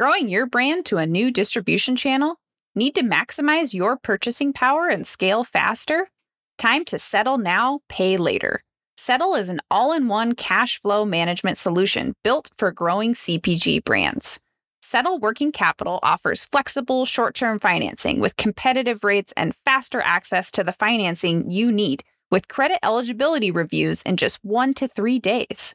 Growing your brand to a new distribution channel? Need to maximize your purchasing power and scale faster? Time to settle now, pay later. Settle is an all in one cash flow management solution built for growing CPG brands. Settle Working Capital offers flexible short term financing with competitive rates and faster access to the financing you need with credit eligibility reviews in just one to three days.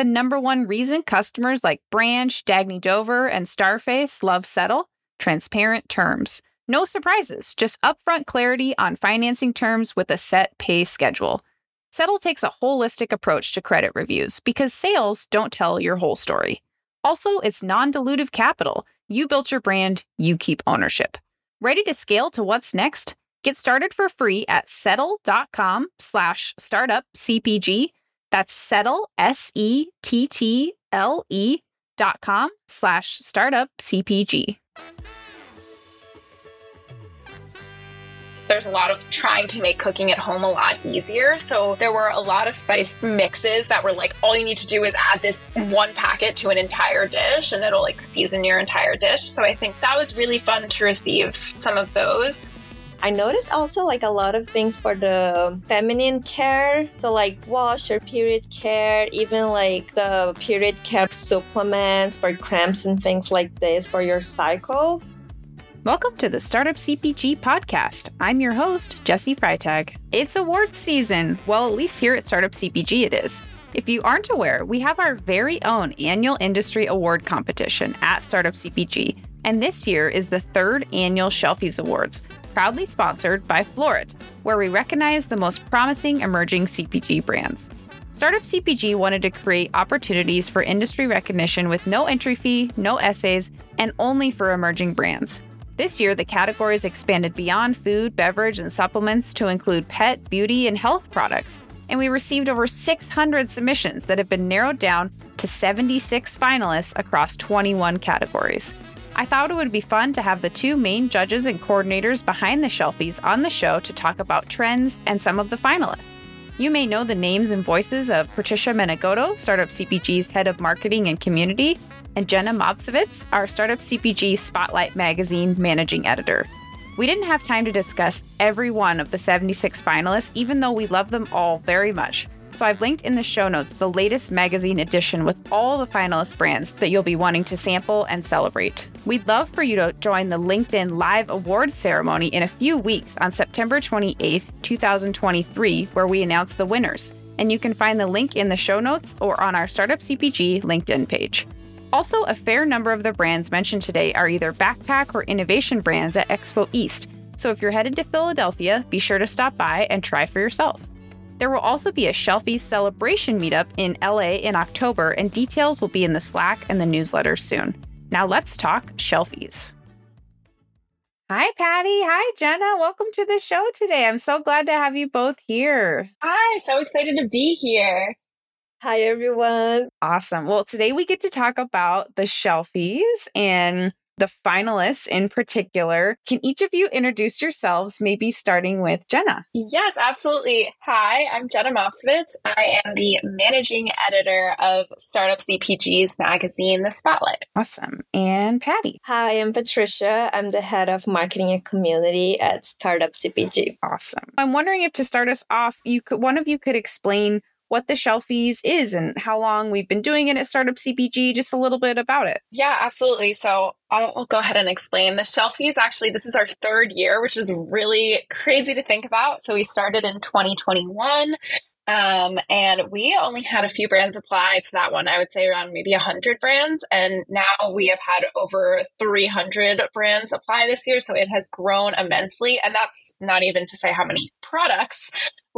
The number one reason customers like Branch, Dagne Dover, and Starface love Settle transparent terms. No surprises, just upfront clarity on financing terms with a set pay schedule. Settle takes a holistic approach to credit reviews because sales don't tell your whole story. Also, it's non dilutive capital. You built your brand, you keep ownership. Ready to scale to what's next? Get started for free at settle.com slash startup CPG. That's settle, S E T T L E dot com slash startup CPG. there's a lot of trying to make cooking at home a lot easier. So there were a lot of spice mixes that were like, all you need to do is add this one packet to an entire dish and it'll like season your entire dish. So I think that was really fun to receive some of those. I noticed also like a lot of things for the feminine care. So like wash or period care, even like the period care supplements for cramps and things like this for your cycle. Welcome to the Startup CPG podcast. I'm your host, Jesse Freitag. It's awards season. Well, at least here at Startup CPG it is. If you aren't aware, we have our very own annual industry award competition at Startup CPG, and this year is the third annual Shelfies Awards, proudly sponsored by Floret, where we recognize the most promising emerging CPG brands. Startup CPG wanted to create opportunities for industry recognition with no entry fee, no essays, and only for emerging brands. This year, the categories expanded beyond food, beverage, and supplements to include pet, beauty, and health products. And we received over 600 submissions that have been narrowed down to 76 finalists across 21 categories. I thought it would be fun to have the two main judges and coordinators behind the Shelfies on the show to talk about trends and some of the finalists. You may know the names and voices of Patricia Menegoto, Startup CPG's head of marketing and community, and Jenna Movsowitz, our Startup CPG Spotlight magazine managing editor. We didn't have time to discuss every one of the 76 finalists, even though we love them all very much. So I've linked in the show notes the latest magazine edition with all the finalist brands that you'll be wanting to sample and celebrate. We'd love for you to join the LinkedIn Live Awards ceremony in a few weeks on September 28th, 2023, where we announce the winners. And you can find the link in the show notes or on our Startup CPG LinkedIn page. Also, a fair number of the brands mentioned today are either backpack or innovation brands at Expo East, so if you're headed to Philadelphia, be sure to stop by and try for yourself. There will also be a Shelfies celebration meetup in LA in October, and details will be in the Slack and the newsletter soon. Now let's talk Shelfies. Hi, Patty. Hi, Jenna. Welcome to the show today. I'm so glad to have you both here. Hi, so excited to be here. Hi, everyone. Awesome. Well, today we get to talk about the Shelfies and the finalists in particular. Can each of you introduce yourselves, maybe starting with Jenna? Yes, absolutely. Hi, I'm Jenna Movsowitz. I am the managing editor of Startup CPG's magazine, The Spotlight. Awesome. And Patty? Hi, I'm Patricia. I'm the head of marketing and community at Startup CPG. Awesome. I'm wondering if to start us off, you could one of you could explain what the Shelfies is and how long we've been doing it at Startup CPG, just a little bit about it. Yeah, absolutely. So I'll, go ahead and explain. The Shelfies actually, this is our third year, which is really crazy to think about. So we started in 2021. Um, and we only had a few brands apply to that one. I would say around maybe 100 brands. And now we have had over 300 brands apply this year. So it has grown immensely. And that's not even to say how many products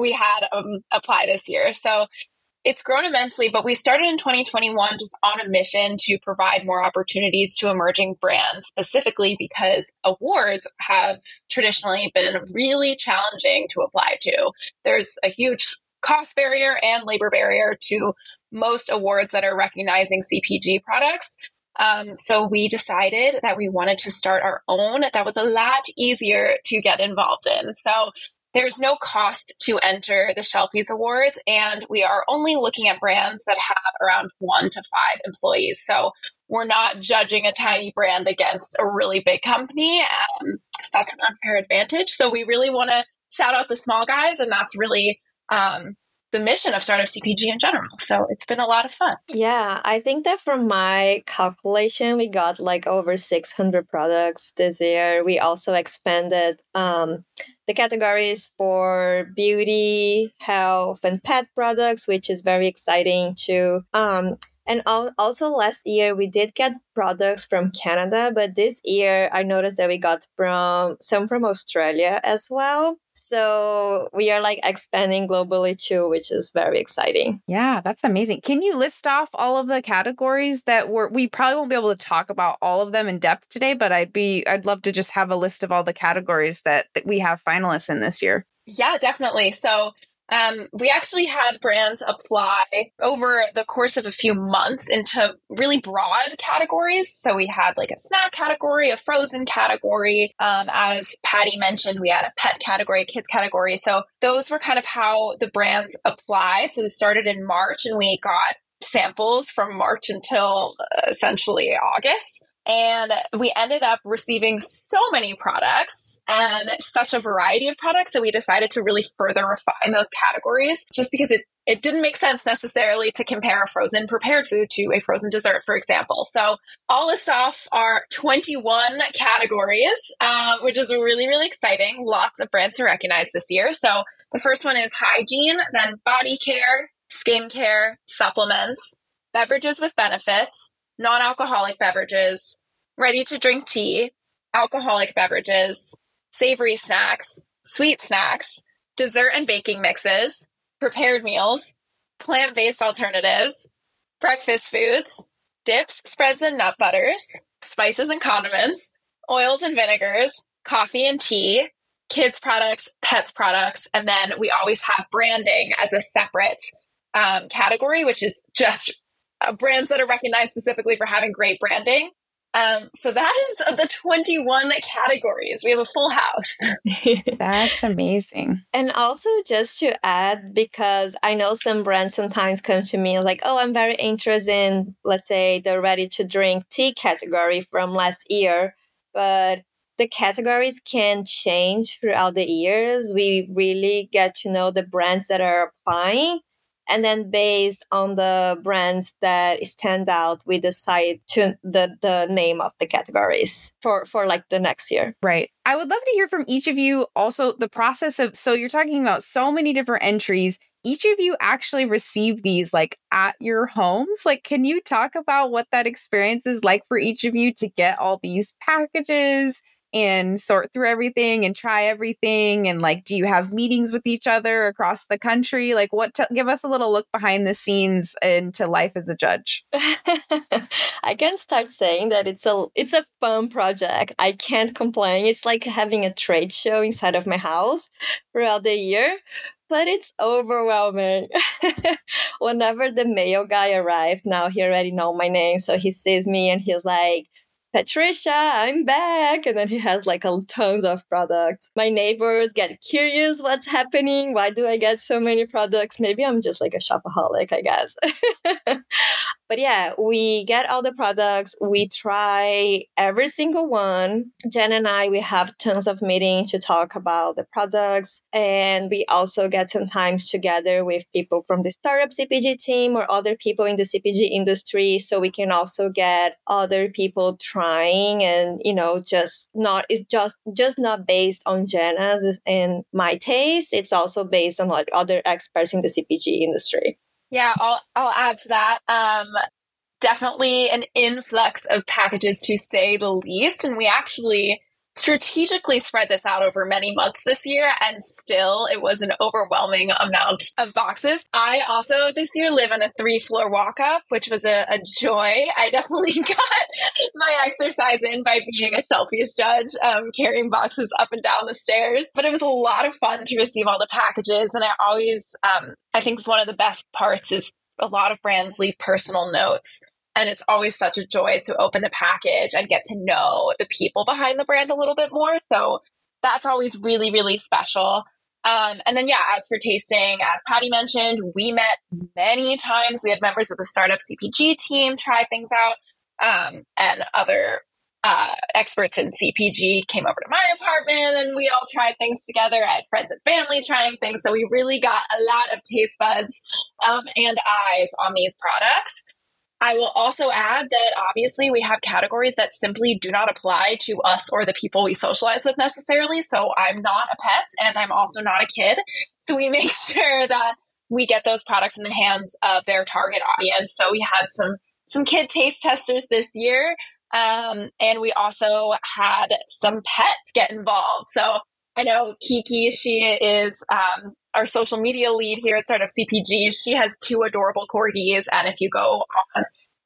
we had um, apply this year. So it's grown immensely, but we started in 2021 just on a mission to provide more opportunities to emerging brands, specifically because awards have traditionally been really challenging to apply to. There's a huge cost barrier and labor barrier to most awards that are recognizing CPG products. Um, so we decided that we wanted to start our own that was a lot easier to get involved in. So there's no cost to enter the Shelfies Awards, and we are only looking at brands that have around one to five employees. So we're not judging a tiny brand against a really big company um, that's an unfair advantage. So we really want to shout out the small guys, and that's really um, the mission of startup CPG in general. So it's been a lot of fun. Yeah, I think that from my calculation, we got like over 600 products this year. We also expanded um, the categories for beauty, health, and pet products, which is very exciting too. Um, and also last year we did get products from Canada, but this year I noticed that we got from some from Australia as well. So we are like expanding globally too, which is very exciting. Yeah, that's amazing. Can you list off all of the categories that were we probably won't be able to talk about all of them in depth today, but I'd be I'd love to just have a list of all the categories that, that we have finalists in this year. Yeah, definitely. So um, we actually had brands apply over the course of a few months into really broad categories. So we had like a snack category, a frozen category. Um, as Patty mentioned, we had a pet category, a kids category. So those were kind of how the brands applied. So we started in March and we got samples from March until uh, essentially August. And we ended up receiving so many products and such a variety of products that we decided to really further refine those categories just because it it didn't make sense necessarily to compare a frozen prepared food to a frozen dessert, for example. So I'll list off our 21 categories, um, which is really, really exciting. Lots of brands to recognize this year. So the first one is hygiene, then body care, skincare, supplements, beverages with benefits, non alcoholic beverages, ready to drink tea, alcoholic beverages, savory snacks, sweet snacks, dessert and baking mixes, prepared meals, plant based alternatives, breakfast foods, dips, spreads, and nut butters, spices and condiments, oils and vinegars, coffee and tea, kids products, pets products, and then we always have branding as a separate um, category, which is just uh, brands that are recognized specifically for having great branding. Um, so that is the 21 categories. We have a full house. That's amazing. And also, just to add, because I know some brands sometimes come to me like, oh, I'm very interested in, let's say, the ready to drink tea category from last year. But the categories can change throughout the years. We really get to know the brands that are applying and then based on the brands that stand out we decide to the, the name of the categories for for like the next year. Right. I would love to hear from each of you also the process of so you're talking about so many different entries. Each of you actually receive these like at your homes. Like can you talk about what that experience is like for each of you to get all these packages and sort through everything and try everything and like do you have meetings with each other across the country? Like what t- give us a little look behind the scenes into life as a judge. I can start saying that it's a it's a fun project. I can't complain. It's like having a trade show inside of my house throughout the year but it's overwhelming. Whenever the mail guy arrived, now he already know my name, so he sees me and he's like, Patricia, I'm back. And then he has like a tons of products. My neighbors get curious what's happening. Why do I get so many products? Maybe I'm just like a shopaholic, I guess. but yeah, we get all the products. We mm-hmm. try every single one. Jen and I, we have tons of meetings to talk about the products. And we also get sometimes together with people from the startup CPG team or other people in the CPG industry. So we can also get other people trying trying and you know just not it's just just not based on Jenna's and my taste it's also based on like other experts in the CPG industry yeah I'll I'll add to that. Um definitely an influx of packages to say the least. And we actually strategically spread this out over many months this year, and still it was an overwhelming amount of boxes. I also this year live in a three floor walk up, which was a, a, joy. I definitely got my exercise in by being a shelfies judge, um, carrying boxes up and down the stairs. But it was a lot of fun to receive all the packages, and I always, um, I think one of the best parts is a lot of brands leave personal notes and it's always such a joy to open the package and get to know the people behind the brand a little bit more. So that's always really, really special. Um, and then, yeah, as for tasting, as Patty mentioned, we met many times. We had members of the startup CPG team try things out. um, and other uh, experts in CPG came over to my apartment and we all tried things together. I had friends and family trying things. So we really got a lot of taste buds um, and eyes on these products. I will also add that obviously we have categories that simply do not apply to us or the people we socialize with necessarily. So I'm not a pet and I'm also not a kid. So we make sure that we get those products in the hands of their target audience. So we had some some kid taste testers this year um, and we also had some pets get involved. So I know Kiki, she is um, our social media lead here at Startup CPG. She has two adorable corgis. And if you go on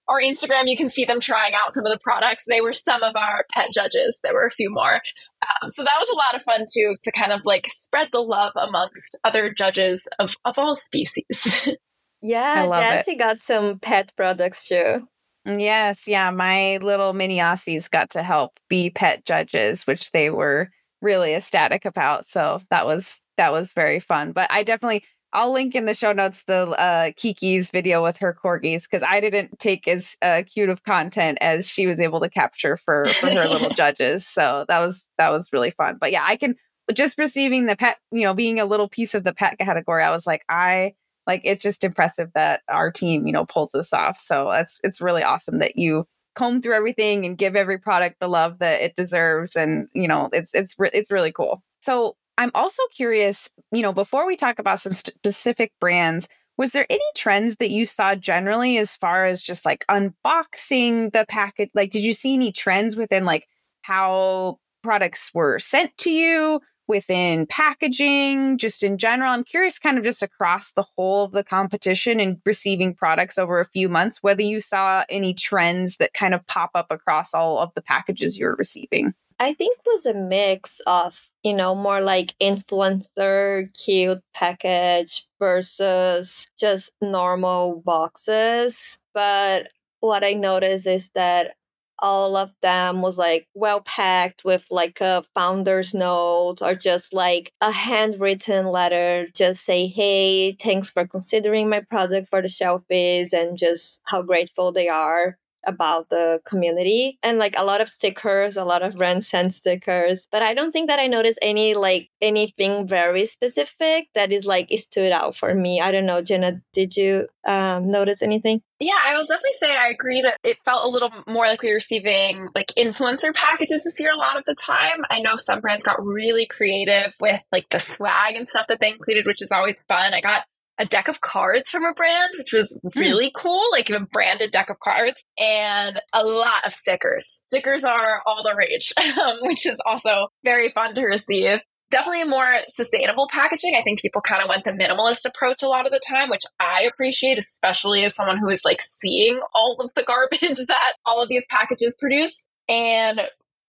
our Instagram, you can see them trying out some of the products. They were some of our pet judges. There were a few more. Um, so that was a lot of fun too, to kind of like spread the love amongst other judges of, of all species. yeah, Jesse it. got some pet products too. Yes, yeah. My little mini Aussies got to help be pet judges, which they were really ecstatic about. So that was that was very fun. But I definitely I'll link in the show notes the uh, Kiki's video with her corgis because I didn't take as uh, cute of content as she was able to capture for for her little judges. So that was that was really fun. But yeah, I can just receiving the pet, you know, being a little piece of the pet category. I was like, I like it's just impressive that our team you know pulls this off so it's it's really awesome that you comb through everything and give every product the love that it deserves and you know it's it's it's really cool. So i'm also curious you know before we talk about some specific brands was there any trends that you saw generally as far as just like unboxing the package like did you see any trends within like how products were sent to you within packaging, just in general. I'm curious, kind of just across the whole of the competition and receiving products over a few months, whether you saw any trends that kind of pop up across all of the packages you're receiving. I think was a mix of, you know, more like influencer cute package versus just normal boxes. But what I noticed is that all of them was like well packed with like a founder's note or just like a handwritten letter just say hey thanks for considering my product for the shelfies and just how grateful they are about the community and like a lot of stickers, a lot of brand sent stickers. But I don't think that I noticed any like anything very specific that is like it stood out for me. I don't know, Jenna, did you um, notice anything? Yeah, I will definitely say I agree that it felt a little more like we were receiving like influencer packages this year a lot of the time. I know some brands got really creative with like the swag and stuff that they included, which is always fun. I got a deck of cards from a brand, which was hmm. really cool, like a branded deck of cards, and a lot of stickers. Stickers are all the rage, um, which is also very fun to receive. Definitely more sustainable packaging. I think people kind of went the minimalist approach a lot of the time, which I appreciate, especially as someone who is like seeing all of the garbage that all of these packages produce. And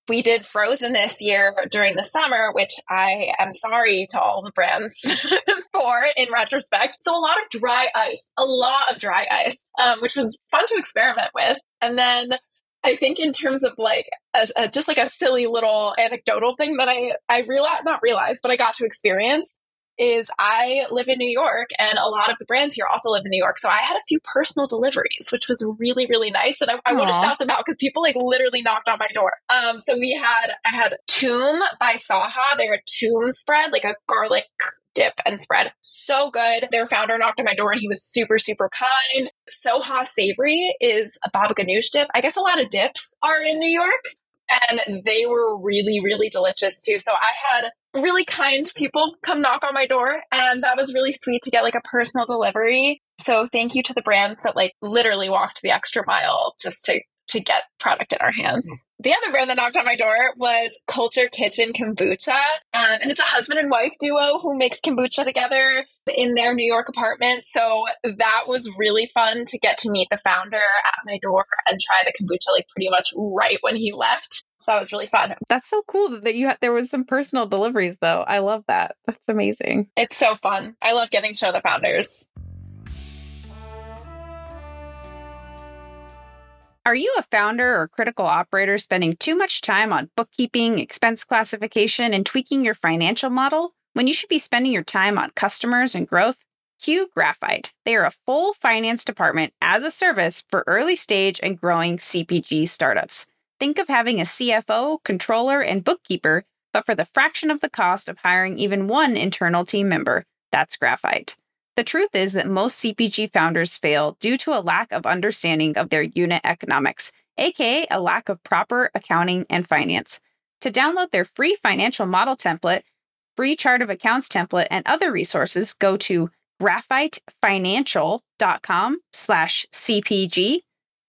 we did Frozen this year during the summer, which I am sorry to all the brands for in retrospect. So a lot of dry ice, a lot of dry ice, um, which was fun to experiment with. And then I think in terms of like a, a, just like a silly little anecdotal thing that I I realized not realized, but I got to experience is I live in New York and a lot of the brands here also live in New York. So I had a few personal deliveries, which was really, really nice. And I, I want to shout them out because people like literally knocked on my door. Um, so we had, I had Toum by Saha. They're a Toom spread, like a garlic dip and spread. So good. Their founder knocked on my door and he was super, super kind. Soha Savory is a baba ganoush dip. I guess a lot of dips are in New York and they were really, really delicious too. So I had really kind people come knock on my door and that was really sweet to get like a personal delivery. So thank you to the brands that like literally walked the extra mile just to to get product in our hands. The other brand that knocked on my door was Culture Kitchen Kombucha. Um, and it's a husband and wife duo who makes kombucha together in their New York apartment. So that was really fun to get to meet the founder at my door and try the kombucha like pretty much right when he left. So that was really fun. That's so cool that you had, there was some personal deliveries though. I love that. That's amazing. It's so fun. I love getting to know the founders. Are you a founder or critical operator spending too much time on bookkeeping, expense classification, and tweaking your financial model when you should be spending your time on customers and growth? Q Graphite. They are a full finance department as a service for early stage and growing CPG startups. Think of having a CFO, controller, and bookkeeper, but for the fraction of the cost of hiring even one internal team member. That's Graphite. The truth is that most CPG founders fail due to a lack of understanding of their unit economics, aka a lack of proper accounting and finance. To download their free financial model template, free chart of accounts template, and other resources, go to graphitefinancial.com slash CPG.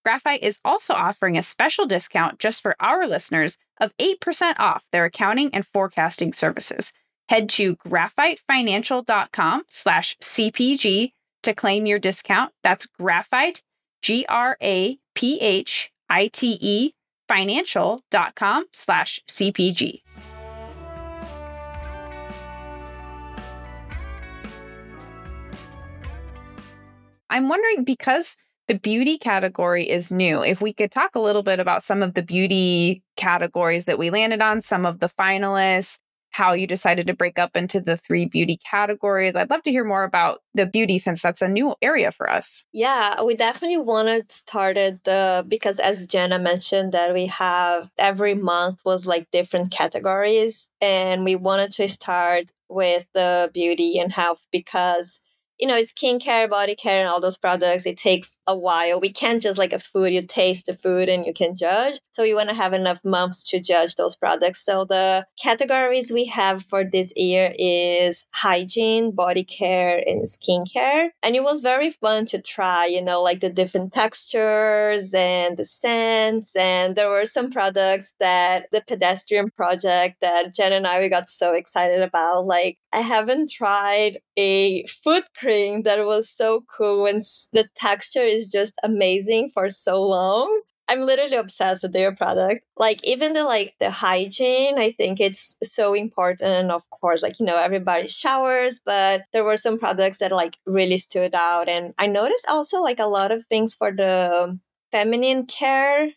Graphite is also offering a special discount just for our listeners of 8% off their accounting and forecasting services. Head to graphitefinancial.com slash CPG to claim your discount. That's graphite, G R A P H I T E, financial.com slash CPG. I'm wondering because the beauty category is new, if we could talk a little bit about some of the beauty categories that we landed on, some of the finalists, how you decided to break up into the three beauty categories. I'd love to hear more about the beauty since that's a new area for us. Yeah, we definitely wanted started the because as Jenna mentioned that we have every month was like different categories and we wanted to start with the beauty and health because you know, it's skincare, body care, and all those products, it takes a while. We can't just like a food, you taste the food and you can judge. So you want to have enough months to judge those products. So the categories we have for this year is hygiene, body care, and skincare. And it was very fun to try, you know, like the different textures and the scents. And there were some products that the pedestrian project that Jen and I, we got so excited about. Like I haven't tried a foot cream that was so cool and the texture is just amazing for so long. I'm literally obsessed with their product. Like even the like the hygiene, I think it's so important. Of course, like you know everybody showers, but there were some products that like really stood out, and I noticed also like a lot of things for the feminine care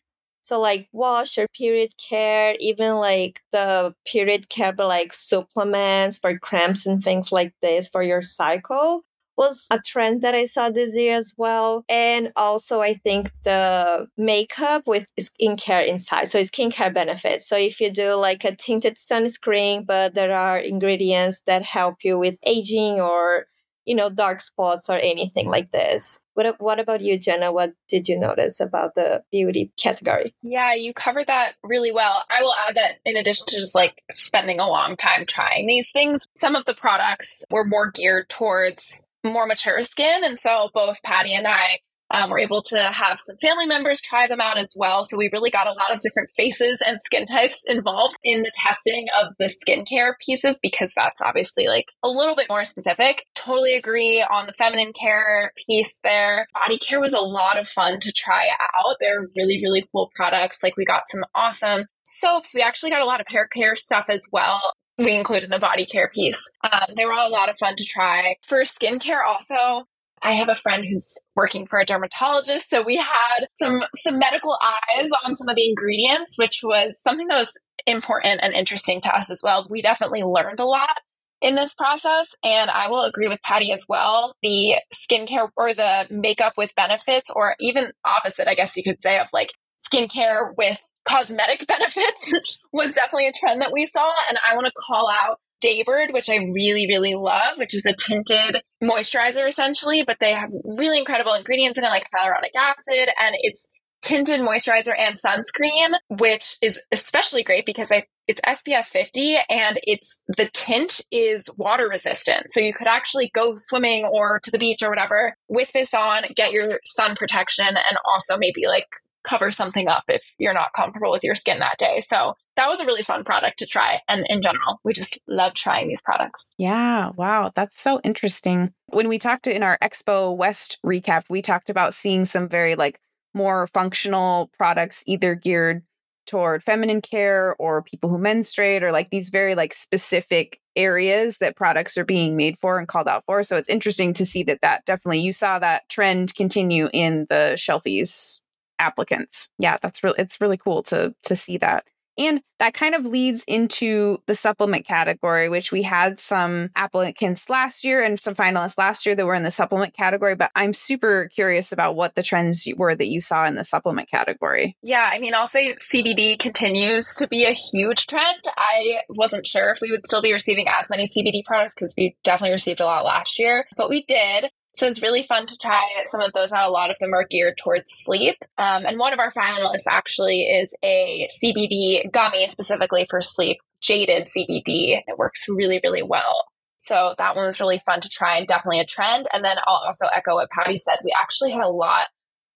so like wash or period care, even like the period care, but like supplements for cramps and things like this for your cycle was a trend that I saw this year as well. And also, I think the makeup with skincare inside. So, skincare benefits. So, if you do like a tinted sunscreen, but there are ingredients that help you with aging or you know, dark spots or anything like this. What, what about you, Jenna? What did you notice about the beauty category? Yeah, you covered that really well. I will add that in addition to just like spending a long time trying these things, some of the products were more geared towards more mature skin. And so both Patty and I um, we're able to have some family members try them out as well. So we really got a lot of different faces and skin types involved in the testing of the skincare pieces because that's obviously like a little bit more specific. Totally agree on the feminine care piece there. Body care was a lot of fun to try out. They're really, really cool products. Like we got some awesome soaps. We actually got a lot of hair care stuff as well we included the body care piece. Um, they were all a lot of fun to try. For skincare, also, I have a friend who's working for a dermatologist, so we had some some medical eyes on some of the ingredients, which was something that was important and interesting to us as well. We definitely learned a lot in this process, and I will agree with Patty as well. The skincare or the makeup with benefits, or even opposite, I guess you could say, of like skincare with cosmetic benefits was definitely a trend that we saw. And I want to call out Daybird, which I really, really love, which is a tinted moisturizer essentially, but they have really incredible ingredients in it, like hyaluronic acid, and it's tinted moisturizer and sunscreen, which is especially great because I, it's SPF 50 and it's the tint is water resistant. So you could actually go swimming or to the beach or whatever with this on, get your sun protection, and also maybe like cover something up if you're not comfortable with your skin that day. So that was a really fun product to try. And in general, we just love trying these products. Yeah. Wow. That's so interesting. When we talked in our Expo West recap, we talked about seeing some very like more functional products, either geared toward feminine care or people who menstruate or like these very like specific areas that products are being made for and called out for so it's interesting to see that that definitely you saw that trend continue in the shelfies applicants. Yeah, that's really it's really cool to to see that. And that kind of leads into the supplement category, which we had some applicants last year and some finalists last year that were in the supplement category. But I'm super curious about what the trends were that you saw in the supplement category. Yeah, I mean, I'll say CBD continues to be a huge trend. I wasn't sure if we would still be receiving as many CBD products because we definitely received a lot last year, but we did. So it's really fun to try some of those out. A lot of them are geared towards sleep. Um, and one of our finalists actually is a CBD gummy specifically for sleep, Jaded CBD. It works really, really well. So that one was really fun to try and definitely a trend. And then I'll also echo what Patty said. We actually had a lot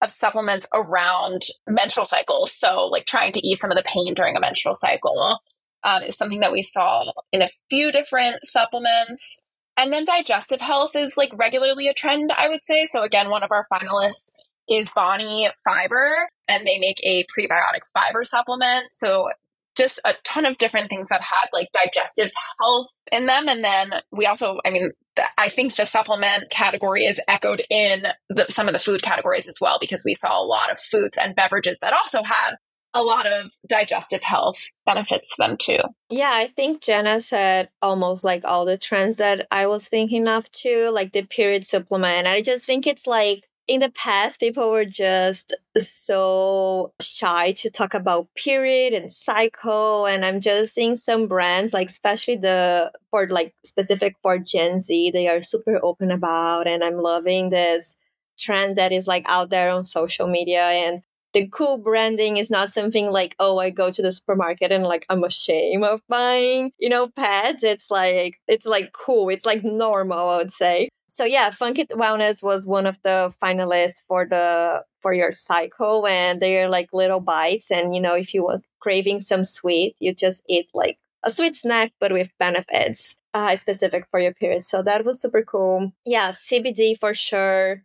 of supplements around menstrual cycles. So like trying to ease some of the pain during a menstrual cycle um, is something that we saw in a few different supplements. And then digestive health is like regularly a trend, I would say. So again, one of our finalists is Bonnie Fiber, and they make a prebiotic fiber supplement. So just a ton of different things that had like digestive health in them. And then we also, I mean, I think the supplement category is echoed in the, some of the food categories as well, because we saw a lot of foods and beverages that also had a lot of digestive health benefits to them too. Yeah, I think Jenna said almost like all the trends that I was thinking of too, like the period supplement. I just think it's like in the past, people were just so shy to talk about period and cycle. And I'm just seeing some brands, like especially the for like specific for Gen Z, they are super open about. And I'm loving this trend that is like out there on social media. And the cool branding is not something like, oh, I go to the supermarket and like I'm ashamed of buying, you know, pads. It's like it's like cool. It's like normal, I would say. So yeah, Funky Wellness was one of the finalists for the for your cycle and they're like little bites and you know if you want craving some sweet, you just eat like a sweet snack but with benefits uh, specific for your period. So that was super cool. Yeah, CBD for sure.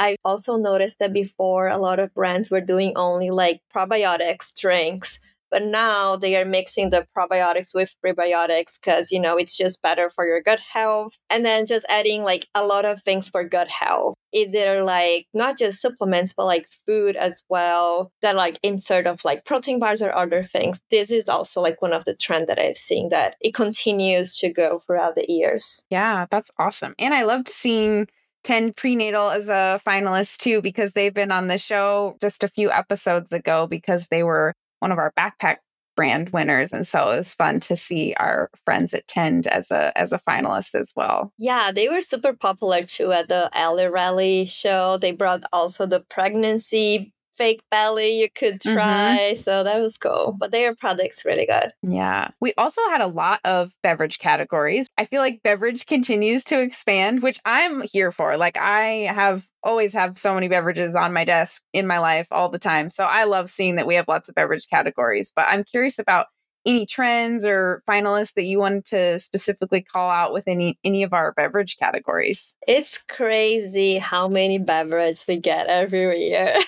I also noticed that before a lot of brands were doing only like probiotics drinks, but now they are mixing the probiotics with prebiotics because, you know, it's just better for your gut health. And then just adding like a lot of things for gut health. Either like not just supplements, but like food as well, that like insert of like protein bars or other things. This is also like one of the trends that I've seen that it continues to go throughout the years. Yeah, that's awesome. And I loved seeing Tend prenatal as a finalist too because they've been on the show just a few episodes ago because they were one of our backpack brand winners and so it was fun to see our friends at Tend as a as a finalist as well. Yeah, they were super popular too at the Alley Rally show. They brought also the pregnancy fake belly you could mm-hmm. try. Mm-hmm. So that was cool. But their product's really good. Yeah. We also had a lot of beverage categories. I feel like beverage continues to expand, which I'm here for. Like I have always have so many beverages on my desk in my life all the time. So I love seeing that we have lots of beverage categories. But I'm curious about any trends or finalists that you wanted to specifically call out with any any of our beverage categories? It's crazy how many beverages we get every year.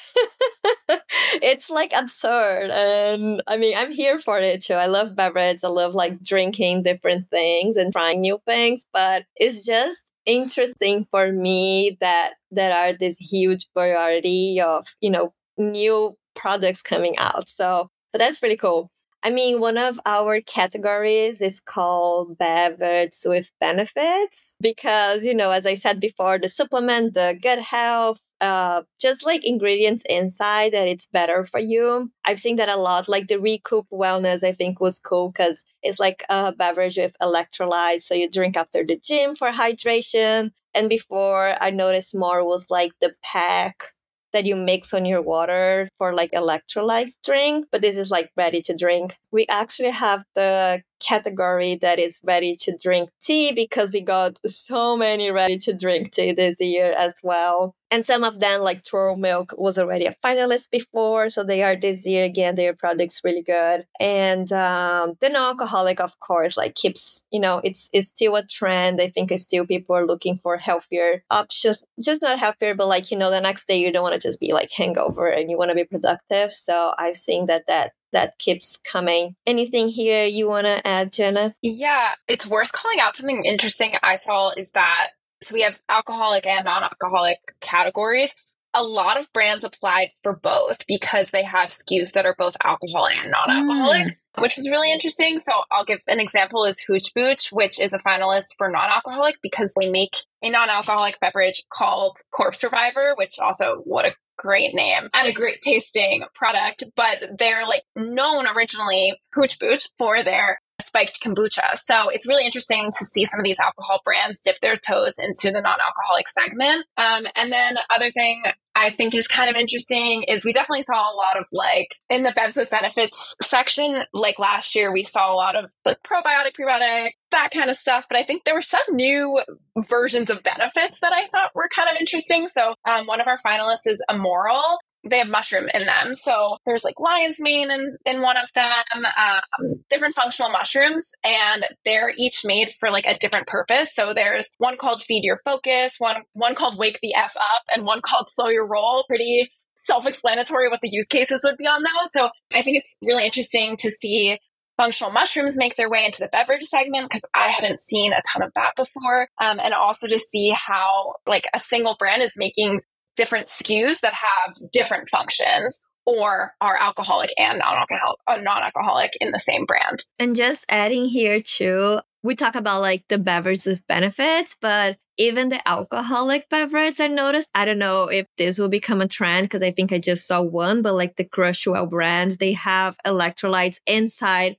it's like absurd and i mean i'm here for it too i love beverages i love like drinking different things and trying new things but it's just interesting for me that there are this huge variety of you know new products coming out so but that's pretty cool I mean, one of our categories is called beverage with benefits because, you know, as I said before, the supplement, the good health, uh, just like ingredients inside that it's better for you. I've seen that a lot. Like the Recoup Wellness, I think was cool because it's like a beverage with electrolytes. So you drink after the gym for hydration. And before I noticed more was like the pack that you mix on your water for like electrolyte drink, but this is like ready to drink. We actually have the category that is ready to drink tea because we got so many ready to drink tea this year as well. And some of them, like True Milk, was already a finalist before, so they are this year again. Their product's really good, and um, the non-alcoholic, of course, like keeps you know it's it's still a trend. I think it's still people are looking for healthier options, just not healthier, but like you know the next day you don't want to just be like hangover and you want to be productive. So I've seen that that that keeps coming. Anything here you want to add, Jenna? Yeah, it's worth calling out something interesting I saw is that so we have alcoholic and non alcoholic categories. a lot of brands applied for both because they have SKUs that are both alcohol and non-alcoholic. Mm which was really interesting. So I'll give an example is Hooch Booch, which is a finalist for non-alcoholic because they make a non-alcoholic beverage called Corpse Survivor, which also what a great name and a great tasting product. But they're like known originally Hooch Booch for their spiked kombucha. So it's really interesting to see some of these alcohol brands dip their toes into the non-alcoholic segment. Um, and then other thing I think is kind of interesting is we definitely saw a lot of like in the Bevs with benefits section, like last year, we saw a lot of like probiotic, prebiotic, that kind of stuff. But I think there were some new versions of benefits that I thought were kind of interesting. So um, one of our finalists is Amoral, they have mushroom in them. So there's like lion's mane in, in one of them, um, different functional mushrooms, and they're each made for like a different purpose. So there's one called Feed Your Focus, one one called Wake the F Up, and one called Slow Your Roll. Pretty self-explanatory what the use cases would be on those. So I think it's really interesting to see functional mushrooms make their way into the beverage segment because I hadn't seen a ton of that before. Um, and also to see how like a single brand is making different SKUs that have different functions or are alcoholic and non-alcoholic, uh, non-alcoholic in the same brand. And just adding here too, we talk about like the beverage with benefits, but even the alcoholic beverage I noticed, I don't know if this will become a trend because I think I just saw one, but like the Crushwell brand, they have electrolytes inside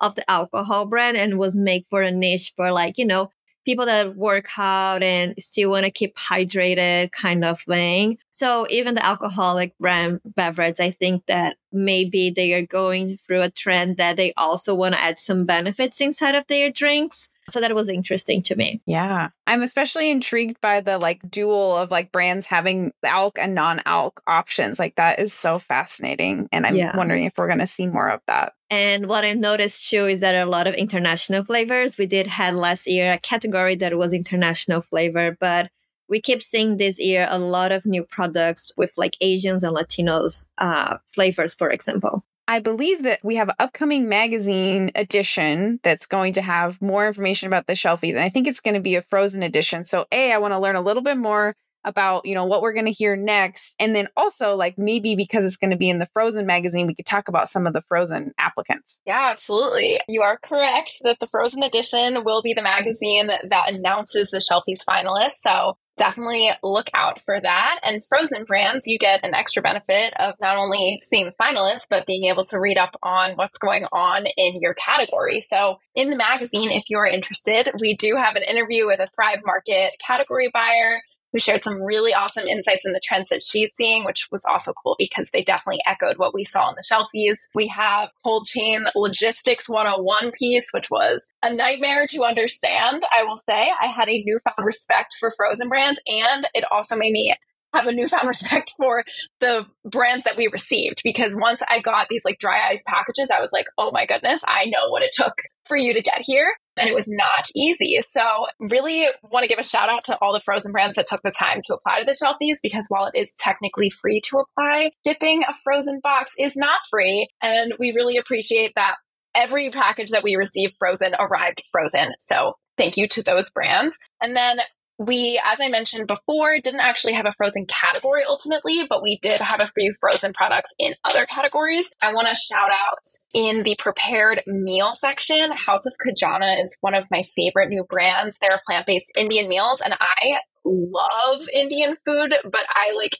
of the alcohol brand and was made for a niche for like, you know, people that work out and still want to keep hydrated kind of thing. So even the alcoholic brand beverage, I think that maybe they are going through a trend that they also want to add some benefits inside of their drinks. So that was interesting to me. Yeah. I'm especially intrigued by the like dual of like brands having alc and non-alc options. Like that is so fascinating. And I'm yeah. wondering if we're going to see more of that. And what I've noticed too is that a lot of international flavors. We did had last year a category that was international flavor, but we keep seeing this year a lot of new products with like Asians and Latinos uh, flavors, for example. I believe that we have an upcoming magazine edition that's going to have more information about the shelfies. And I think it's going to be a frozen edition. So, A, I want to learn a little bit more about, you know, what we're going to hear next. And then also, like, maybe because it's going to be in the frozen magazine, we could talk about some of the frozen applicants. Yeah, absolutely. You are correct that the frozen edition will be the magazine that announces the shelfies finalists. So, definitely look out for that. And frozen brands, you get an extra benefit of not only seeing the finalists, but being able to read up on what's going on in your category. So in the magazine, if you're interested, we do have an interview with a Thrive Market category buyer who shared some really awesome insights in the trends that she's seeing, which was also cool because they definitely echoed what we saw on the shelfies. We have cold chain logistics 101 piece, which was a nightmare to understand. I will say I had a newfound respect for frozen brands and it also made me have a newfound respect for the brands that we received because once I got these like dry ice packages, I was like, oh my goodness, I know what it took for you to get here. And it was not easy. So, really want to give a shout out to all the frozen brands that took the time to apply to the shelfies because while it is technically free to apply, shipping a frozen box is not free. And we really appreciate that every package that we received frozen arrived frozen. So, thank you to those brands. And then we, as I mentioned before, didn't actually have a frozen category ultimately, but we did have a few frozen products in other categories. I want to shout out in the prepared meal section. House of Kajana is one of my favorite new brands. They're plant based Indian meals, and I love Indian food, but I like,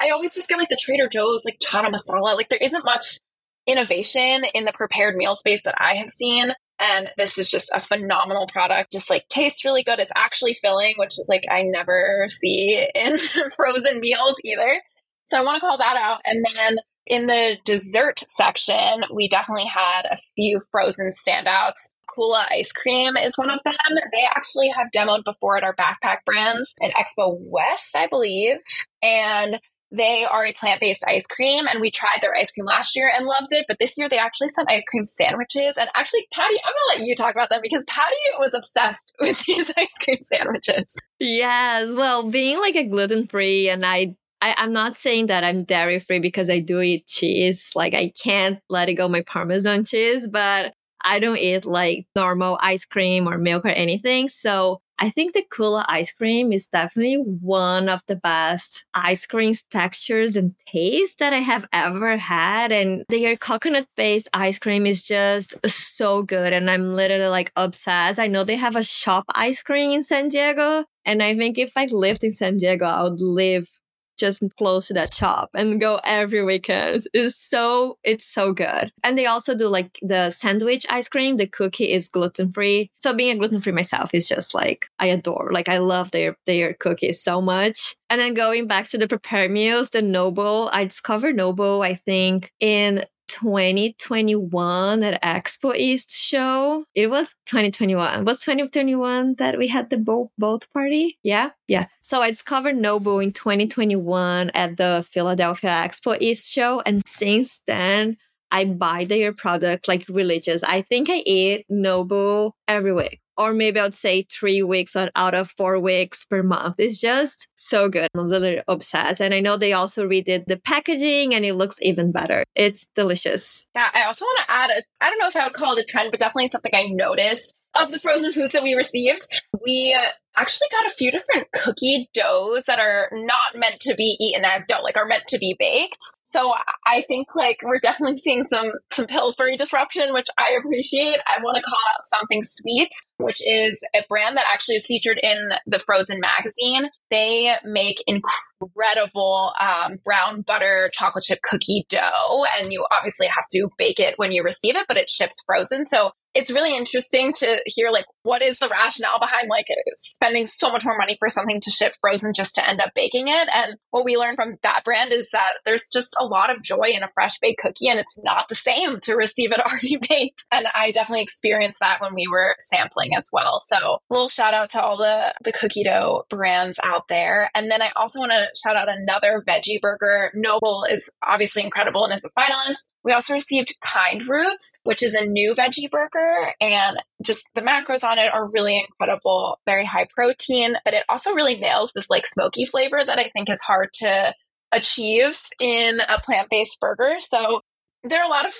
I always just get like the Trader Joe's, like chana masala. Like, there isn't much innovation in the prepared meal space that I have seen. And this is just a phenomenal product. Just like tastes really good. It's actually filling, which is like I never see in frozen meals either. So I want to call that out. And then in the dessert section, we definitely had a few frozen standouts. Kula ice cream is one of them. They actually have demoed before at our backpack brands at Expo West, I believe. And they are a plant based ice cream, and we tried their ice cream last year and loved it. But this year, they actually sent ice cream sandwiches. And actually, Patty, I'm to let you talk about them because Patty was obsessed with these ice cream sandwiches. Yes. Well, being like a gluten free, and I I, am not saying that I'm dairy free because I do eat cheese. Like I can't let it go my Parmesan cheese, but I don't eat like normal ice cream or milk or anything. So I think the Kula ice cream is definitely one of the best ice creams, textures and taste that I have ever had. And their coconut based ice cream is just so good. And I'm literally like obsessed. I know they have a shop ice cream in San Diego. And I think if I lived in San Diego, I would live just close to that shop and go every weekend. It's so it's so good. And they also do like the sandwich ice cream. The cookie is gluten free. So being a gluten free myself is just like I adore. Like I love their their cookies so much. And then going back to the prepared meals, the Noble, I discovered Noble, I think, in 2021 at Expo East show. It was 2021. It Was 2021 that we had the boat boat party? Yeah, yeah. So I discovered NoBull in 2021 at the Philadelphia Expo East show, and since then I buy their products like religious. I think I eat NoBull every week or maybe I'd say three weeks out of four weeks per month. It's just so good. I'm a little obsessed. And I know they also redid the packaging and it looks even better. It's delicious. Yeah, I also want to add a, I don't know if I would call it a trend, but definitely something I noticed of the frozen foods that we received. We actually got a few different cookie doughs that are not meant to be eaten as dough, like are meant to be baked. So I think like we're definitely seeing some some Pillsbury disruption, which I appreciate. I want to call out something sweet, which is a brand that actually is featured in the Frozen magazine. They make incredible um, brown butter chocolate chip cookie dough, and you obviously have to bake it when you receive it, but it ships frozen. So it's really interesting to hear like what is the rationale behind like spending so much more money for something to ship frozen just to end up baking it? And what we learned from that brand is that there's just a lot of joy in a fresh baked cookie and it's not the same to receive it already baked. And i definitely experienced that when we were sampling as well. So a little shout out to all the the cookie dough brands out there. And then i also want to shout out another veggie burger. NoBull is obviously incredible and is a finalist we also received Kind Roots, which is a new veggie burger, and just the macros on it are really incredible, very high protein, but it also really nails this like smoky flavor that I think is hard to achieve in a plant based burger. So there are a lot of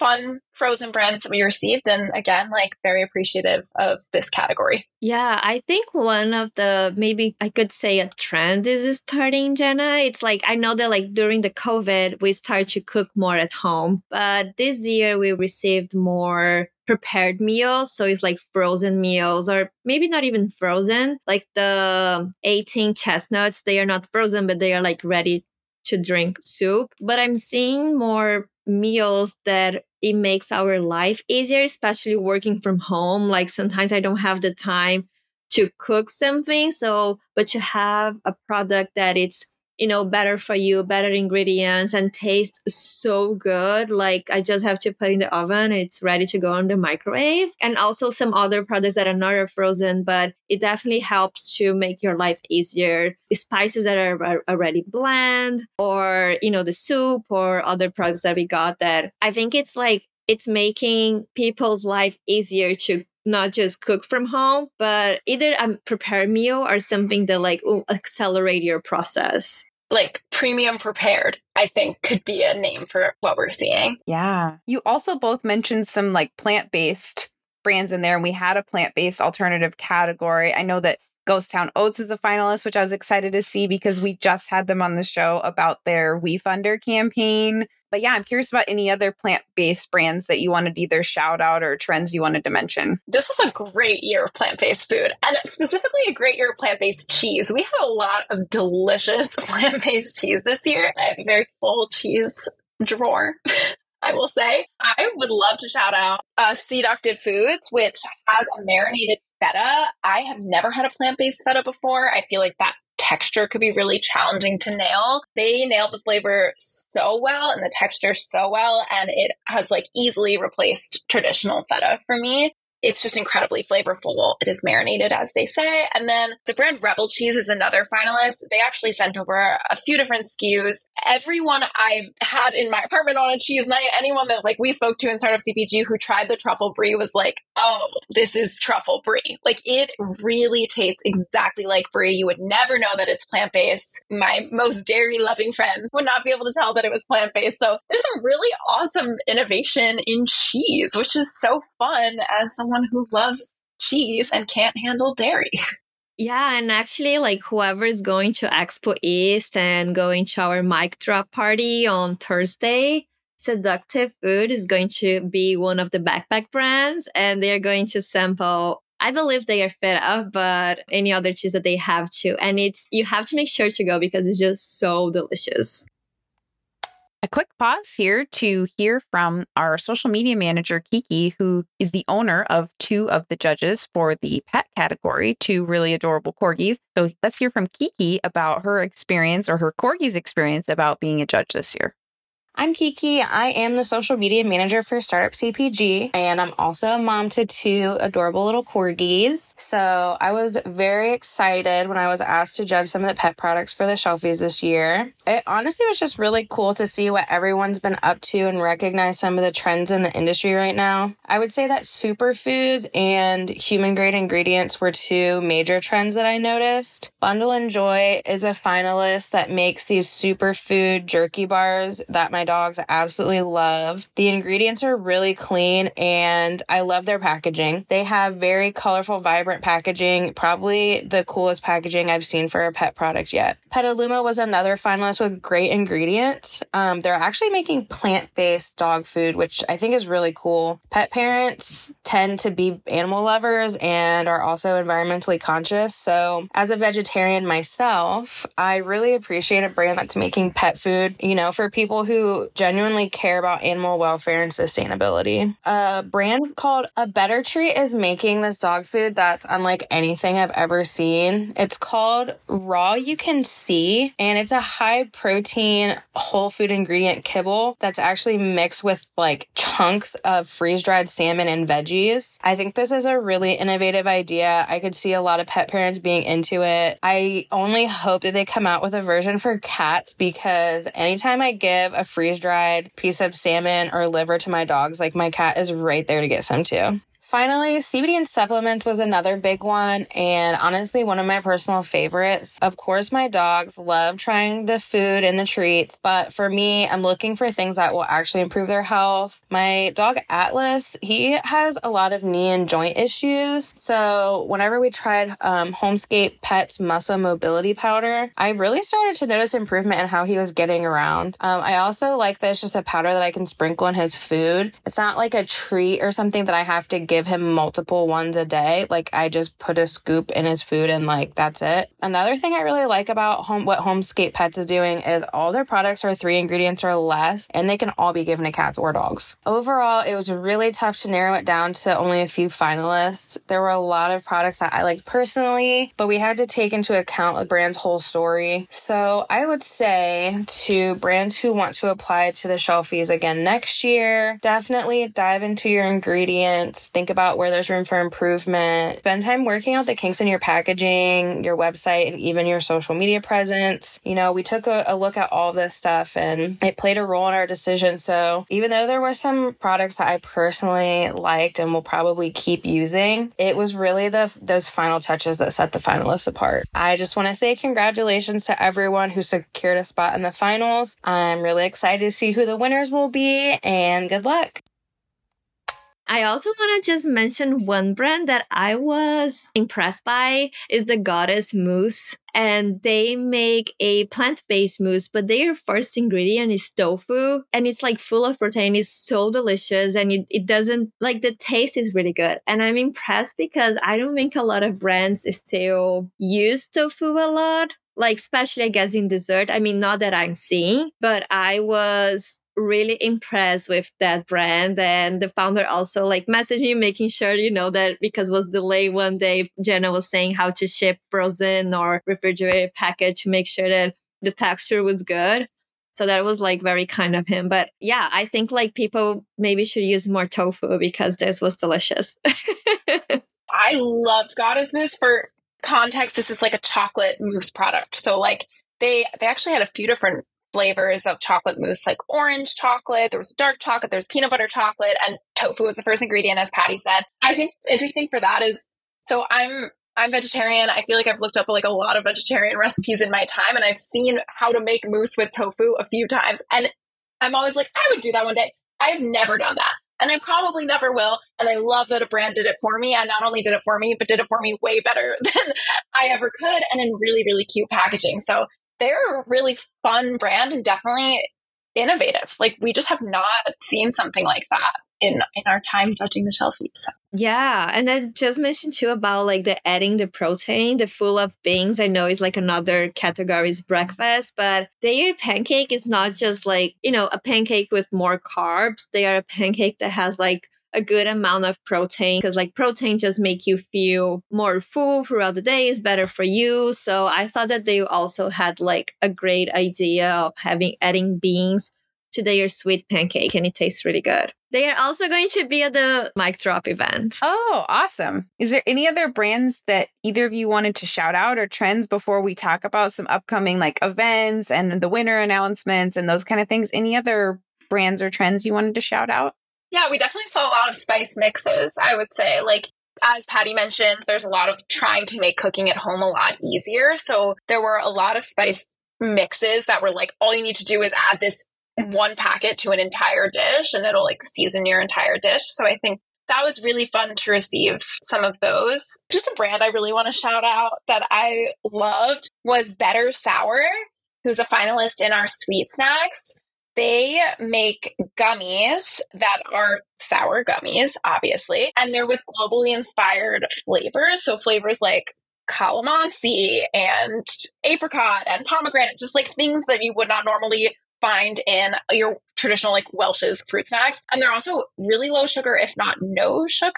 fun frozen brands that we received and again like very appreciative of this category. Yeah i think one of the maybe i could say a trend is starting jenna. It's like i know that like during the covid we started to cook more at home but this year we received more prepared meals. So it's like frozen meals or maybe not even frozen like the 18 chestnuts. They are not frozen but they are like ready to drink soup. But i'm seeing more meals that it makes our life easier, especially working from home. Like sometimes I don't have the time to cook something. So, but to have a product that it's you know, better for you, better ingredients and taste so good. Like I just have to put in the oven. It's ready to go on the microwave. And also some other products that are not frozen, but it definitely helps to make your life easier. Spices that are already blend or, you know, the soup or other products that we got that I think it's like, it's making people's life easier to not just cook from home, but either a prepared meal or something that like will accelerate your process like premium prepared, I think could be a name for what we're seeing. Yeah. You also both mentioned some like plant based brands in there, and we had a plant based alternative category. I know that Ghost Town Oats is a finalist, which I was excited to see because we just had them on the show about their WeFunder campaign. But yeah, I'm curious about any other plant based brands that you wanted to either shout out or trends you wanted to mention. This was a great year of plant based food, and specifically a great year of plant based cheese. We had a lot of delicious plant based cheese this year. I have a very full cheese drawer. I will say. I would love to shout out uh, Seductive Foods, which has a marinated feta. I have never had a plant based feta before. I feel like that texture could be really challenging to nail. They nailed the flavor so well and the texture so well, and it has like easily replaced traditional feta for me. It's just incredibly flavorful. It is marinated, as they say. And then the brand Rebel Cheese is another finalist. They actually sent over a few different SKUs. Everyone I've had in my apartment on a cheese night, anyone that like we spoke to in Startup CPG who tried the truffle brie was like, oh, this is truffle brie. Like it really tastes exactly like brie. You would never know that it's plant based. My most dairy loving friends would not be able to tell that it was plant based. So there's some really awesome innovation in cheese, which is so fun as someone someone who loves cheese and can't handle dairy. Yeah, and actually, like whoever is going to Expo East and going to our mic drop party on Thursday, Seductive Food is going to be one of the backpack brands, and they're going to sample. I believe they are feta, but any other cheese that they have to, and it's you have to make sure to go because it's just so delicious. A quick pause here to hear from our social media manager, Kiki, who is the owner of two of the judges for the pet category, two really adorable corgis. So let's hear from Kiki about her experience or her corgi's experience about being a judge this year. I'm Kiki. I am the social media manager for Startup CPG, and I'm also a mom to two adorable little corgis. So I was very excited when I was asked to judge some of the pet products for the shelfies this year. It honestly was just really cool to see what everyone's been up to and recognize some of the trends in the industry right now. I would say that superfoods and human grade ingredients were two major trends that I noticed. Bundle and Joy is a finalist that makes these superfood jerky bars that my dogs absolutely love. The ingredients are really clean and I love their packaging. They have very colorful, vibrant packaging, probably the coolest packaging I've seen for a pet product yet. Petaluma was another finalist with great ingredients. Um, they're actually making plant based dog food, which I think is really cool. Pet parents tend to be animal lovers and are also environmentally conscious. So, as a vegetarian myself, I really appreciate a brand that's making pet food, you know, for people who genuinely care about animal welfare and sustainability. A brand called A Better Treat is making this dog food that's unlike anything I've ever seen. It's called Raw You Can See, and it's a high protein whole food ingredient kibble that's actually mixed with like chunks of freeze dried salmon and veggies. I think this is a really innovative idea. I could see a lot of pet parents being into it. I only hope that they come out with a version for cats because anytime I give a freeze dried piece of salmon or liver to my dogs, like my cat is right there to get some too. Finally, CBD and supplements was another big one, and honestly, one of my personal favorites. Of course, my dogs love trying the food and the treats, but for me, I'm looking for things that will actually improve their health. My dog Atlas, he has a lot of knee and joint issues, so whenever we tried um, Homescape Pets Muscle Mobility Powder, I really started to notice improvement in how he was getting around. Um, I also like that it's just a powder that I can sprinkle in his food. It's not like a treat or something that I have to give give him multiple ones a day. Like I just put a scoop in his food and like that's it. Another thing I really like about home what Homescape Pets is doing is all their products are three ingredients or less and they can all be given to cats or dogs. Overall, it was really tough to narrow it down to only a few finalists. There were a lot of products that I liked personally, but we had to take into account the brand's whole story. So I would say to brands who want to apply to the shelfies again next year, definitely dive into your ingredients. Think about where there's room for improvement. Spend time working out the kinks in your packaging, your website, and even your social media presence. You know, we took a, a look at all this stuff and it played a role in our decision. So even though there were some products that I personally liked and will probably keep using, it was really the those final touches that set the finalists apart. I just want to say congratulations to everyone who secured a spot in the finals. I'm really excited to see who the winners will be and good luck. I also want to just mention one brand that I was impressed by is the Goddess Mousse. And they make a plant based mousse, but their first ingredient is tofu. And it's like full of protein. It's so delicious. And it, it doesn't like the taste is really good. And I'm impressed because I don't think a lot of brands still use tofu a lot like especially I guess in dessert. I mean, not that I'm seeing, but I was really impressed with that brand and the founder also like messaged me making sure you know that because was delayed one day jenna was saying how to ship frozen or refrigerated package to make sure that the texture was good. So that was like very kind of him. But yeah i think like people maybe should use more tofu because this was delicious. I love goddess mousse for context this is like a chocolate mousse product. So like they they actually had a few different flavors of chocolate mousse, like orange chocolate, there was dark chocolate, there's peanut butter chocolate, and tofu was the first ingredient, as Patty said. I think it's interesting for that is so I'm I'm vegetarian. I feel like I've looked up like a lot of vegetarian recipes in my time and I've seen how to make mousse with tofu a few times. And I'm always like, I would do that one day. I've never done that. and I probably never will. And I love that a brand did it for me. And not only did it for me, but did it for me way better than I ever could and in really, really cute packaging. So they're a really fun brand and definitely innovative. Like we just have not seen something like that in in our time judging the shelfies. So. Yeah, and then just mentioned too about like the adding the protein, the full of beans. I know is like another category's breakfast, but their pancake is not just like you know a pancake with more carbs. They are a pancake that has like a good amount of protein because like protein just make you feel more full throughout the day is better for you. So i thought that they also had like a great idea of having adding beans to their sweet pancake and it tastes really good. They are also going to be at the mic drop event. Oh awesome. Is there any other brands that either of you wanted to shout out or trends before we talk about some upcoming like events and the winner announcements and those kind of things? Any other brands or trends you wanted to shout out yeah, we definitely saw a lot of spice mixes, I would say. Like, as Patty mentioned, there's a lot of trying to make cooking at home a lot easier. So there were a lot of spice mixes that were like, all you need to do is add this one packet to an entire dish and it'll like season your entire dish. So I think that was really fun to receive some of those. Just a brand I really want to shout out that I loved was Better Sour, who's a finalist in our sweet snacks. They make gummies that are sour gummies, obviously, and they're with globally inspired flavors. So flavors like calamansi and apricot and pomegranate, just like things that you would not normally find in your traditional like Welch's fruit snacks. And they're also really low sugar, if not no sugar.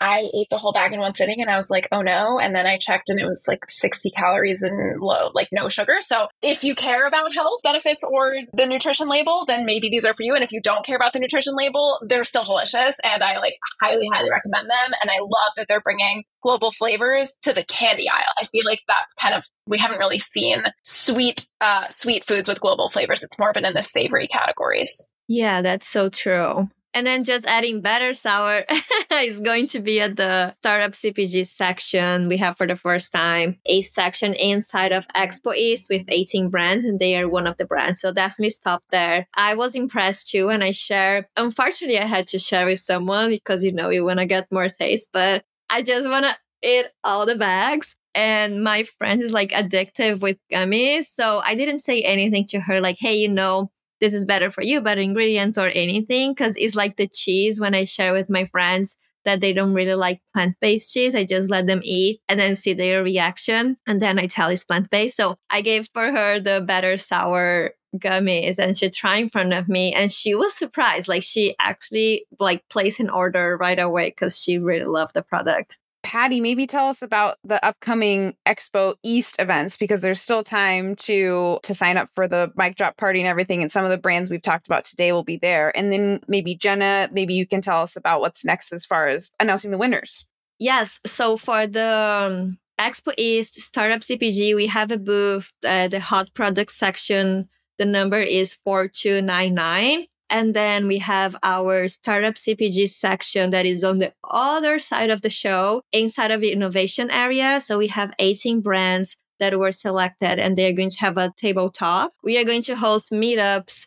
I ate the whole bag in one sitting and I was like, oh no. And then I checked and it was like 60 calories and low, like no sugar. So if you care about health benefits or the nutrition label, then maybe these are for you. And if you don't care about the nutrition label, they're still delicious. And I like highly, highly recommend them. And I love that they're bringing global flavors to the candy aisle. I feel like that's kind of, we haven't really seen sweet, uh, sweet foods with global flavors. It's more been in the savory categories. Yeah, that's so true. And then just adding better sour is going to be at the startup CPG section. We have for the first time a section inside of Expo East with 18 brands, and they are one of the brands. So definitely stop there. I was impressed too, and I share. Unfortunately, I had to share with someone because you know you want to get more taste, but I just want to eat all the bags. And my friend is like addictive with gummies. So I didn't say anything to her like, hey, you know, this is better for you, better ingredients or anything. Cause it's like the cheese when I share with my friends that they don't really like plant based cheese. I just let them eat and then see their reaction. And then I tell it's plant based. So I gave for her the better sour gummies and she tried in front of me and she was surprised. Like she actually like placed an order right away because she really loved the product. Patty, maybe tell us about the upcoming Expo East events because there's still time to to sign up for the mic drop party and everything. And some of the brands we've talked about today will be there. And then maybe Jenna, maybe you can tell us about what's next as far as announcing the winners. Yes. So for the um, Expo East Startup CPG, we have a booth, uh, the hot product section. The number is 4299. And then we have our startup CPG section that is on the other side of the show inside of the innovation area. So we have 18 brands that were selected and they're going to have a tabletop. We are going to host meetups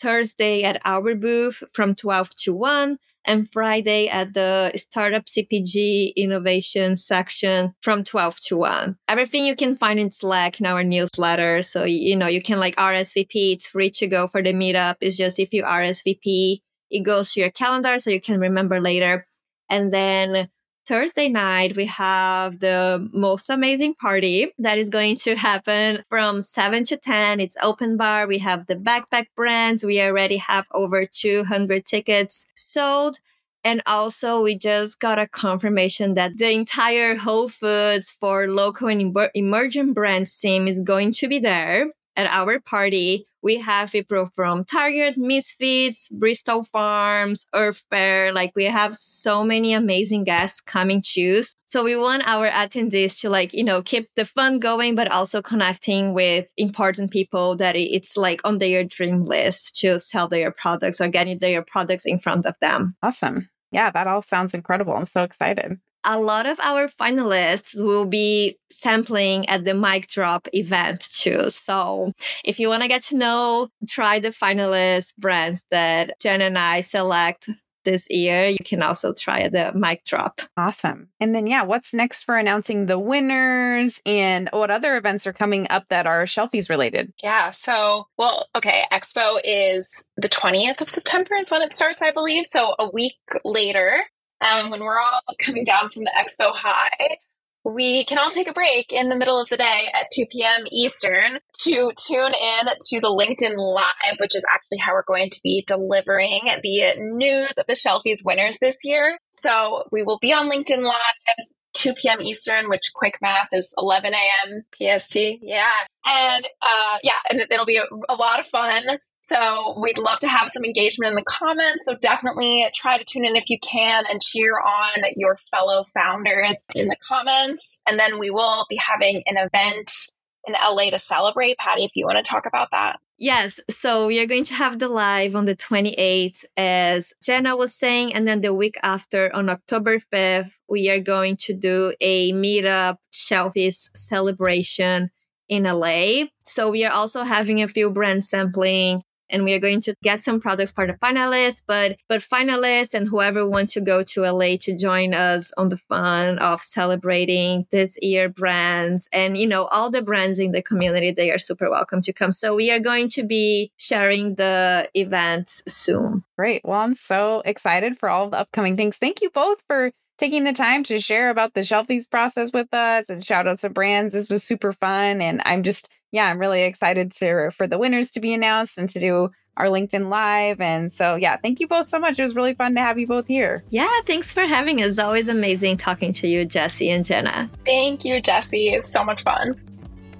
Thursday at our booth from 12 to 1 and Friday at the Startup CPG Innovation section from 12 to 1. Everything you can find in Slack in our newsletter. So, you know, you can like RSVP. It's free to go for the meetup. It's just if you RSVP, it goes to your calendar so you can remember later. And then Thursday night, we have the most amazing party that is going to happen from 7 to 10. It's open bar. We have the backpack brands. We already have over 200 tickets sold. And also, we just got a confirmation that the entire Whole Foods for local and emerging brands team is going to be there at our party, we have people from Target, Misfits, Bristol Farms, Earth Fare. Like we have so many amazing guests coming too. So we want our attendees to like, you know, keep the fun going, but also connecting with important people that it's like on their dream list to sell their products or getting their products in front of them. Awesome. Yeah, that all sounds incredible. I'm so excited a lot of our finalists will be sampling at the mic drop event too. So if you want to get to know, try the finalist brands that Jen and I select this year, you can also try the mic drop. Awesome. And then, yeah, what's next for announcing the winners and what other events are coming up that are Shelfies related? Yeah. So, well, okay. Expo is the 20th of September is when it starts, I believe. So, a week later, um, when we're all coming down from the Expo high, we can all take a break in the middle of the day at 2 p.m. Eastern to tune in to the LinkedIn Live, which is actually how we're going to be delivering the news of the Shelfies winners this year. So we will be on LinkedIn Live 2 p.m. Eastern, which quick math is 11 a.m. PST. Yeah. And uh, yeah, and it'll be a, a lot of fun. So we'd love to have some engagement in the comments. So definitely try to tune in if you can and cheer on your fellow founders in the comments. And then we will be having an event in LA to celebrate. Patty, if you want to talk about that. Yes, so we are going to have the live on the 28th, as Jenna was saying. And then the week after, on October 5th, we are going to do a meetup Shelfies celebration in LA. So we are also having a few brand sampling and we are going to get some products for the finalists but but finalists and whoever wants to go to la to join us on the fun of celebrating this year brands and you know all the brands in the community they are super welcome to come. So we are going to be sharing the events soon. Great. Well i'm so excited for all the upcoming things. Thank you both for taking the time to share about the shelfies process with us and shout out to brands. This was super fun and i'm just yeah, I'm really excited to for the winners to be announced and to do our LinkedIn Live. And so, yeah, thank you both so much. It was really fun to have you both here. Yeah, thanks for having us. Always amazing talking to you, Jesse and Jenna. Thank you, Jesse. It was so much fun.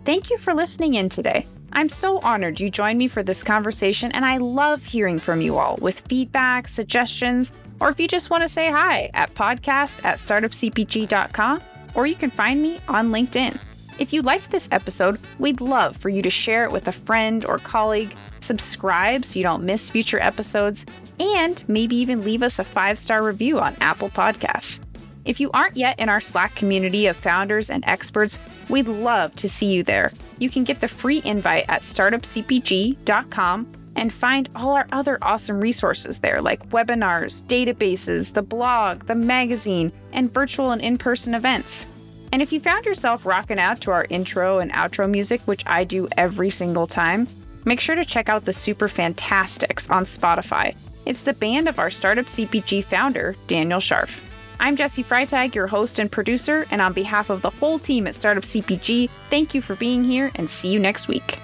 Thank you for listening in today. I'm so honored you joined me for this conversation, and I love hearing from you all with feedback, suggestions, or if you just want to say hi at podcast at startupcpg.com, or you can find me on LinkedIn. If you liked this episode, we'd love for you to share it with a friend or colleague, subscribe so you don't miss future episodes, and maybe even leave us a five star review on Apple Podcasts. If you aren't yet in our Slack community of founders and experts, we'd love to see you there. You can get the free invite at startupcpg.com and find all our other awesome resources there, like webinars, databases, the blog, the magazine, and virtual and in person events. And if you found yourself rocking out to our intro and outro music, which I do every single time, make sure to check out the Super Fantastics on Spotify. It's the band of our Startup CPG founder, Daniel Scharf. I'm Jesse Freitag, your host and producer, and on behalf of the whole team at Startup CPG, thank you for being here and see you next week.